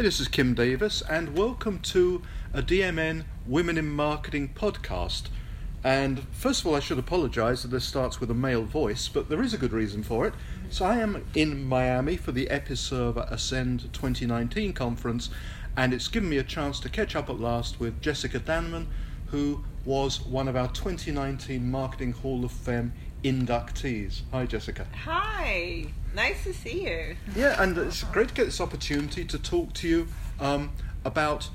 Hey, this is Kim Davis, and welcome to a DMN Women in Marketing podcast. And first of all, I should apologize that this starts with a male voice, but there is a good reason for it. So, I am in Miami for the Episerver Ascend 2019 conference, and it's given me a chance to catch up at last with Jessica Dannemann, who was one of our 2019 Marketing Hall of Fame inductees. Hi, Jessica. Hi, nice to see you. Yeah, and it's great to get this opportunity to talk to you um, about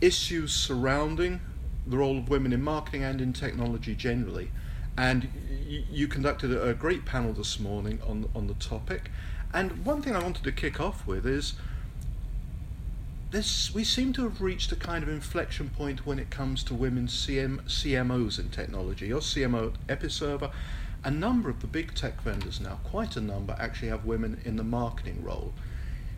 issues surrounding the role of women in marketing and in technology generally. And you conducted a great panel this morning on on the topic. And one thing I wanted to kick off with is this: we seem to have reached a kind of inflection point when it comes to women CM, CMOs in technology. Your CMO Episerver a number of the big tech vendors now, quite a number, actually have women in the marketing role.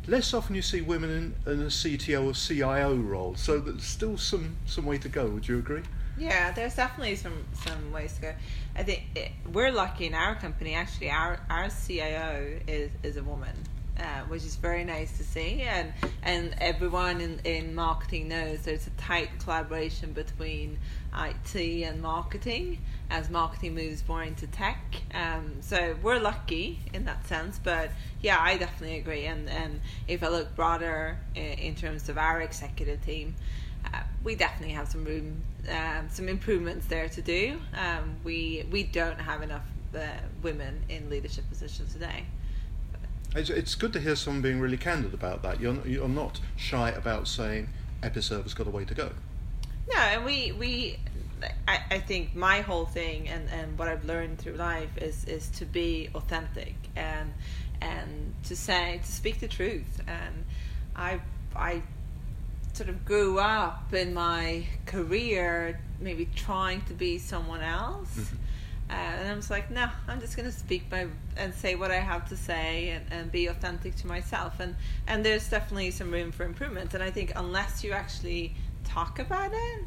Less often you see women in, in a CTO or CIO role, so there's still some, some way to go. Would you agree? Yeah, there's definitely some some ways to go. I think it, we're lucky in our company. Actually, our our CIO is is a woman, uh, which is very nice to see. And and everyone in in marketing knows there's a tight collaboration between IT and marketing as marketing moves more into tech. Um, so we're lucky in that sense, but yeah, I definitely agree. And and if I look broader in, in terms of our executive team, uh, we definitely have some room, um, some improvements there to do. Um, we we don't have enough uh, women in leadership positions today. It's, it's good to hear someone being really candid about that. You're you're not shy about saying Episerver's got a way to go. No, and we we I, I think my whole thing and, and what I've learned through life is is to be authentic and and to say to speak the truth and I I sort of grew up in my career maybe trying to be someone else mm-hmm. Uh, and I was like no I'm just gonna speak by and say what I have to say and, and be authentic to myself and and there's definitely some room for improvement and I think unless you actually talk about it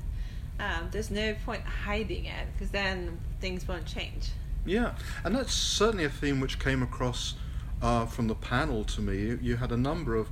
um, there's no point hiding it because then things won't change. Yeah, and that's certainly a theme which came across uh, from the panel to me. You, you, had a number of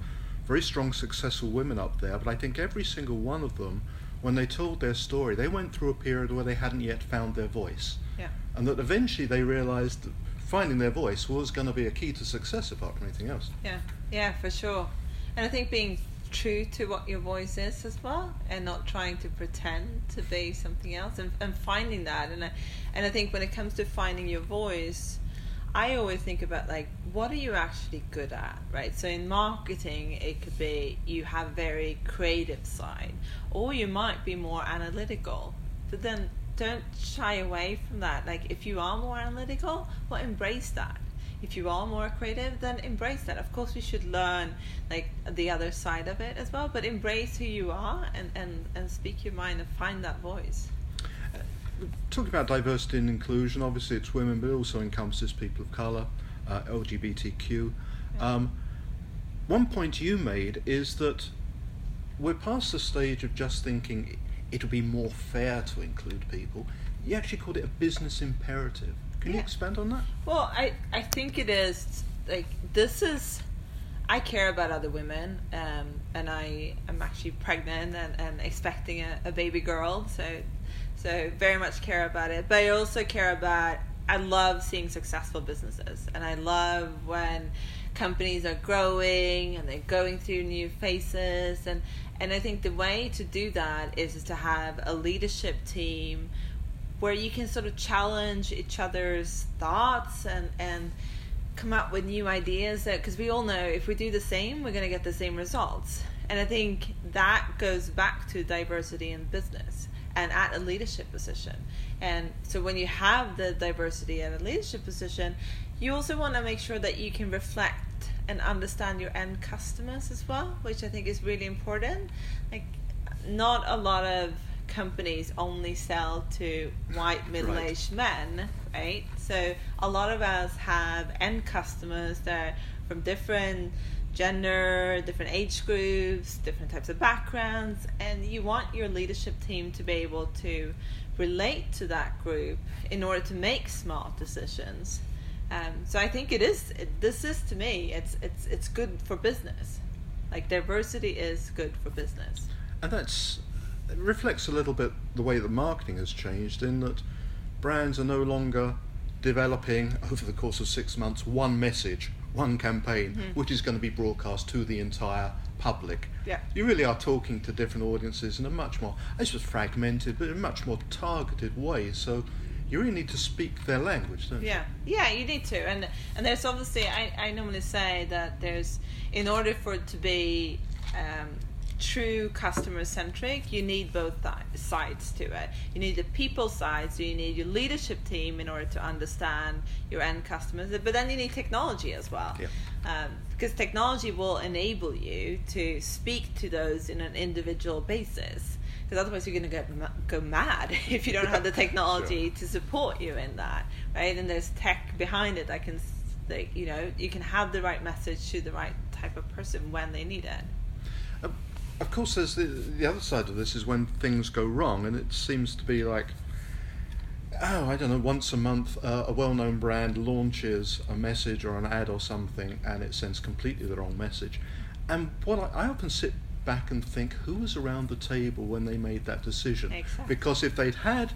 very strong, successful women up there, but I think every single one of them, when they told their story, they went through a period where they hadn't yet found their voice. Yeah. And that eventually they realized that finding their voice was going to be a key to success apart from anything else. Yeah, yeah, for sure. And I think being true to what your voice is as well and not trying to pretend to be something else and, and finding that and I, and I think when it comes to finding your voice I always think about like what are you actually good at right so in marketing it could be you have a very creative side or you might be more analytical but then don't shy away from that like if you are more analytical well embrace that if you are more creative, then embrace that. Of course, we should learn like the other side of it as well, but embrace who you are and, and, and speak your mind and find that voice. Talking about diversity and inclusion, obviously it's women, but it also encompasses people of colour, uh, LGBTQ. Yeah. Um, one point you made is that we're past the stage of just thinking it would be more fair to include people. You actually called it a business imperative. Can yeah. you expand on that? Well, I, I think it is like this is I care about other women, um, and I am actually pregnant and, and expecting a, a, baby girl, so so very much care about it. But I also care about I love seeing successful businesses, and I love when companies are growing and they're going through new phases, and and I think the way to do that is to have a leadership team where you can sort of challenge each other's thoughts and and come up with new ideas because we all know if we do the same we're going to get the same results. And i think that goes back to diversity in business and at a leadership position. And so when you have the diversity at a leadership position you also want to make sure that you can reflect and understand your end customers as well which i think is really important like not a lot of companies only sell to white middle-aged right. men, right? So a lot of us have end customers that are from different gender, different age groups, different types of backgrounds, and you want your leadership team to be able to relate to that group in order to make smart decisions. Um, so I think it is. It, this is to me. It's it's it's good for business. Like diversity is good for business. And that's it reflects a little bit the way that marketing has changed in that brands are no longer developing over the course of six months one message, one campaign, Mhm. which is going to be broadcast to the entire public. Yeah. You really are talking to different audiences in a much more, it's just fragmented, but in a much more targeted way. So you really need to speak their language, don't Yeah, yeah, you need to, and and there's obviously I, I normally say that there's in order for it to be um, true customer centric, you need both sides to it. You need the people side, so you need your leadership team in order to understand your end customers, but then you need technology as well. Yeah. Um, because technology will enable you to speak to those in an individual basis. Because otherwise, you're going to get go mad if you don't have the technology to support you in that, right? And there's tech behind it that can, like, you know, you can have the right message to the right type of person when they need it. Uh, Of course, there's the, the other side of this is when things go wrong, and it seems to be like, oh, I don't know, once a month, uh, a well known brand launches a message or an ad or something, and it sends completely the wrong message. And what I, I often sit back and think, who was around the table when they made that decision? Exactly. Because if they'd had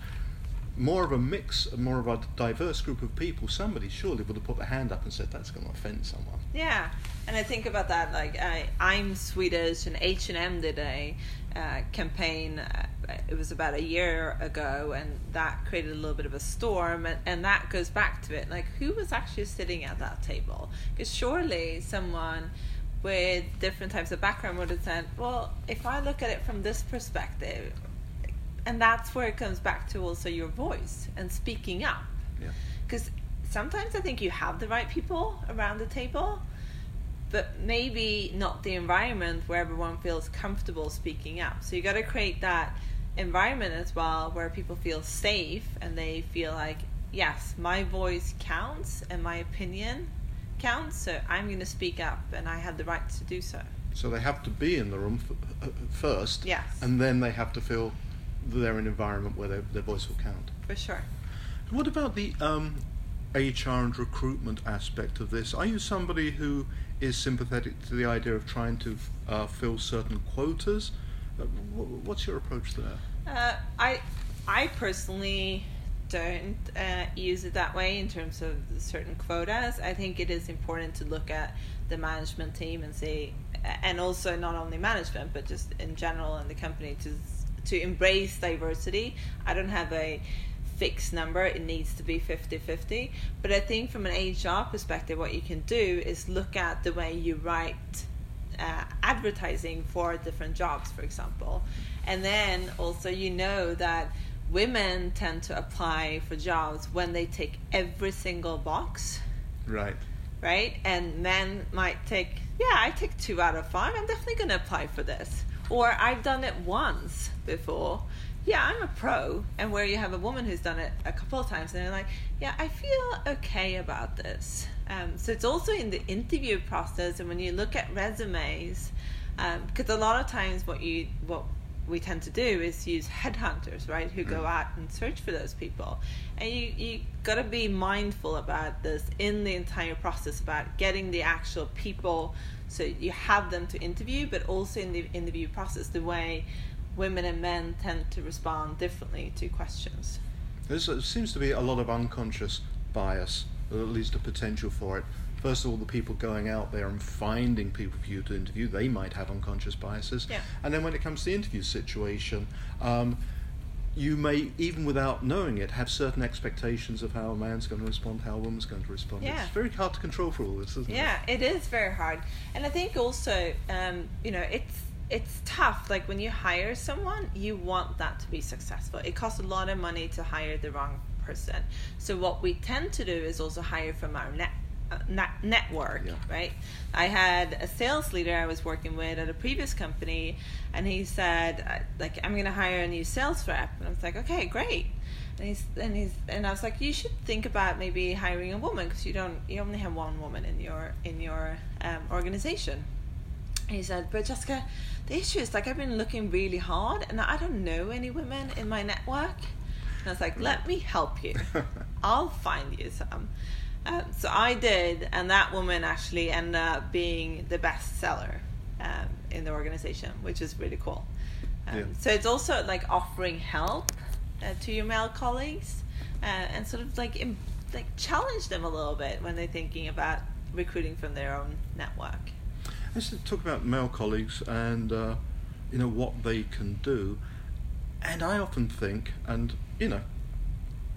more of a mix, more of a diverse group of people, somebody surely would have put their hand up and said, that's going to offend someone. Yeah, and I think about that like I, I'm Swedish, and H and M did a uh, campaign. Uh, it was about a year ago, and that created a little bit of a storm. And, and that goes back to it, like who was actually sitting at that table? Because surely someone with different types of background would have said, "Well, if I look at it from this perspective," and that's where it comes back to also your voice and speaking up Yeah. because sometimes I think you have the right people around the table, but maybe not the environment where everyone feels comfortable speaking up. So you got to create that environment as well where people feel safe and they feel like, yes, my voice counts and my opinion counts, so I'm going to speak up and I have the right to do so. So they have to be in the room f- uh, first, Yes. and then they have to feel that they're in an environment where their, their voice will count. For sure. What about the um, HR and recruitment aspect of this? Are you somebody who is sympathetic to the idea of trying to uh, fill certain quotas? Uh, wh- what's your approach there? Uh, I I personally don't uh, use it that way in terms of certain quotas. I think it is important to look at the management team and see, and also not only management but just in general in the company to to embrace diversity. I don't have a fixed number it needs to be 50-50 but i think from an hr perspective what you can do is look at the way you write uh, advertising for different jobs, for example. And then also, you know that women tend to apply for jobs when they take every single box, Right. right? And men might take, yeah, I take two out of five. I'm definitely going to apply for this. Or I've done it once before. Yeah, I'm a pro. And where you have a woman who's done it a couple of times and they're like, yeah, I feel okay about this. Um, so it's also in the interview process and when you look at resumes, because a lot of times what you what we tend to do is use headhunters, right, who go out and search for those people. And you you got to be mindful about this in the entire process about getting the actual people so you have them to interview, but also in the interview process the way women and men tend to respond differently to questions. There seems to be a lot of unconscious bias, at least a potential for it. First of all, the people going out there and finding people for you to interview, they might have unconscious biases. Yeah. And then when it comes to the interview situation, um, you may, even without knowing it, have certain expectations of how a man's going to respond, how a woman's going to respond. Yeah. It's very hard to control for all this, isn't it? Yeah, it is very hard, and I think also, um, you know, it's it's tough. Like when you hire someone, you want that to be successful. It costs a lot of money to hire the wrong person. So what we tend to do is also hire from our net. Uh, net- network, Yeah. right? I had a sales leader I was working with at a previous company, and he said, uh, "Like, I'm going to hire a new sales rep," and I was like, "Okay, great." And he's and he's and I was like, you should think about maybe hiring a woman because you don't you only have one woman in your in your um, organization. And he said, but Jessica, the issue is like I've been looking really hard and I don't know any women in my network. And I was like, let me help you. I'll find you some. Um, so I did, and that woman actually ended up being the best seller. um, in the organization, which is really cool. Um, Yeah. So it's also like offering help uh, to your male colleagues uh, and sort of like im- like challenge them a little bit when they're thinking about recruiting from their own network. Let's talk about male colleagues and uh, you know what they can do. And I often think, and you know,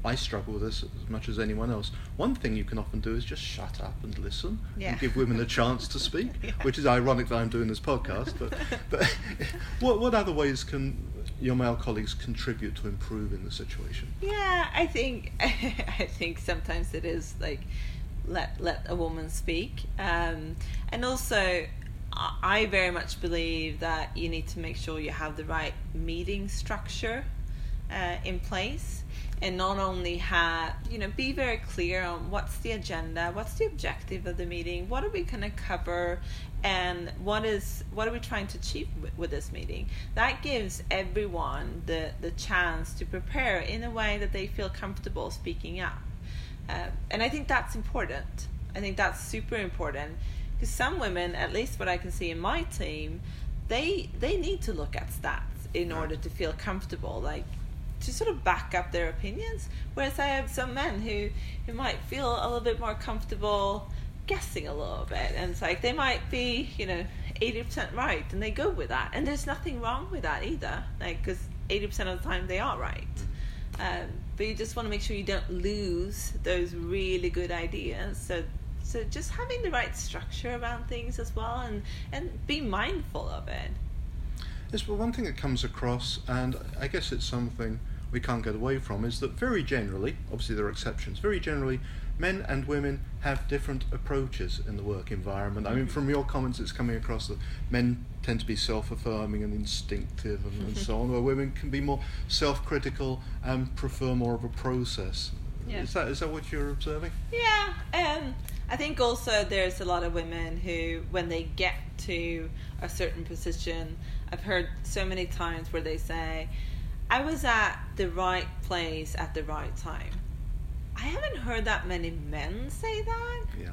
I struggle with this as much as anyone else. One thing you can often do is just shut up and listen Yeah. and give women a chance to speak, Yeah. which is ironic that I'm doing this podcast. But, but what, what other ways can your male colleagues contribute to improving the situation? Yeah, I think I think sometimes it is like let let a woman speak, um, and also I- very much believe that you need to make sure you have the right meeting structure uh, in place, and not only have you know be very clear on what's the agenda, what's the objective of the meeting, what are we going to cover, and what is what are we trying to achieve with, with this meeting. That gives everyone the the chance to prepare in a way that they feel comfortable speaking up, uh, and I think that's important. I think that's super important because some women, at least what I can see in my team, they they need to look at stats in Right. order to feel comfortable, like to sort of back up their opinions. Whereas I have some men who who might feel a little bit more comfortable guessing a little bit, and it's like they might be, you know, eighty percent right, and they go with that, and there's nothing wrong with that either, like because eighty percent of the time they are right. Um, but you just want to make sure you don't lose those really good ideas. So, so just having the right structure around things as well, and and be mindful of it. Yes, well, one thing that comes across, and I guess it's something we can't get away from, is that very generally, obviously there are exceptions, very generally, men and women have different approaches in the work environment. I mean, from your comments, it's coming across that men tend to be self affirming and instinctive and, and so on, where women can be more self critical and prefer more of a process. Yeah. Is, that, is that what you're observing? Yeah, um, I think also there's a lot of women who, when they get to a certain position, I've heard so many times where they say, I was at the right place at the right time. I haven't heard that many men say that. Yeah.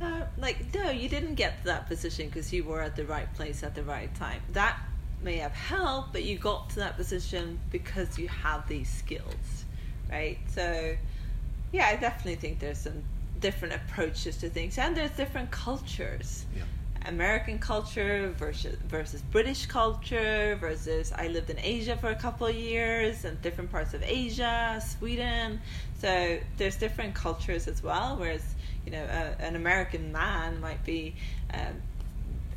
Uh, like, no, you didn't get to that position because you were at the right place at the right time. That may have helped, but you got to that position because you have these skills, right? So, yeah, I definitely think there's some different approaches to things, and there's different cultures. Yeah. American culture versus versus British culture versus I lived in Asia for a couple of years and different parts of Asia, Sweden. So there's different cultures as well. Whereas you know a, an American man might be, um,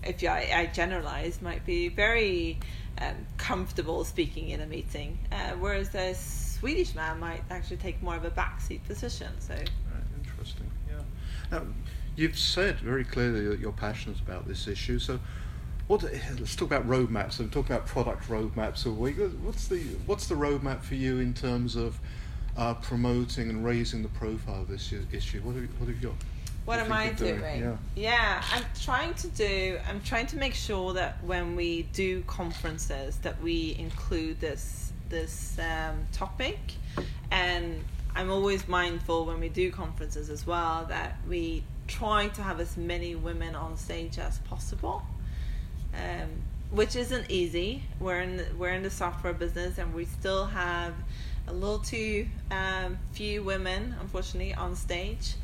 if you, I, I generalize, might be very um, comfortable speaking in a meeting, uh, whereas a Swedish man might actually take more of a backseat position. So interesting. Yeah. Now, you've said very clearly that you're passionate about this issue. So, what? Let's talk about roadmaps. And talk about product roadmaps. So, we- what's the what's the roadmap for you in terms of uh, promoting and raising the profile of this issue? What have you, what have you got? What you am I you're doing? doing? Yeah. I'm trying to do. I'm trying to make sure that when we do conferences, that we include this this um, topic, and I'm always mindful when we do conferences as well that we try to have as many women on stage as possible. Um, which isn't easy. We're in we're in the software business, and we still have a little too um, few women, unfortunately, on stage.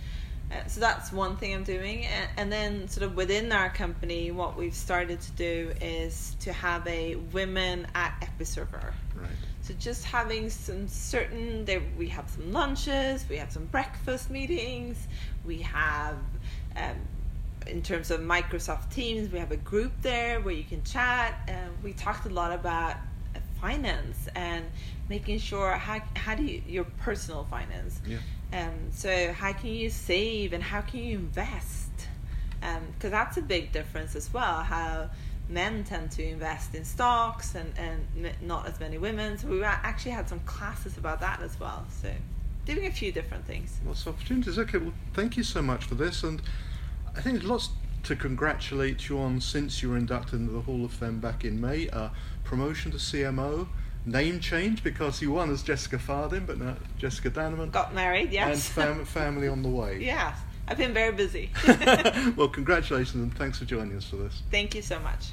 Uh, so that's one thing I'm doing, and, and then sort of within our company, what we've started to do is to have a women at Episerver. Right. So just having some certain there we have some lunches, we have some breakfast meetings, we have um, in terms of Microsoft Teams, we have a group there where you can chat. Uh, we talked a lot about finance and making sure how how do you your personal finance. Yeah. Um, so how can you save and how can you invest? Because that's a big difference as well. How men tend to invest in stocks and, and not as many women. So we actually had some classes about that as well. So doing a few different things. Lots of opportunities. Okay, well, thank you so much for this, and I think there's lots to congratulate you on since you were inducted into the Hall of Fame back in May. Uh, promotion to CMO, name change because you won as Jessica Fardin, but now Jessica Dannemann, Got married, and yes. fam- family on the way. yeah. I've been very busy. well, congratulations and thanks for joining us for this. Thank you so much.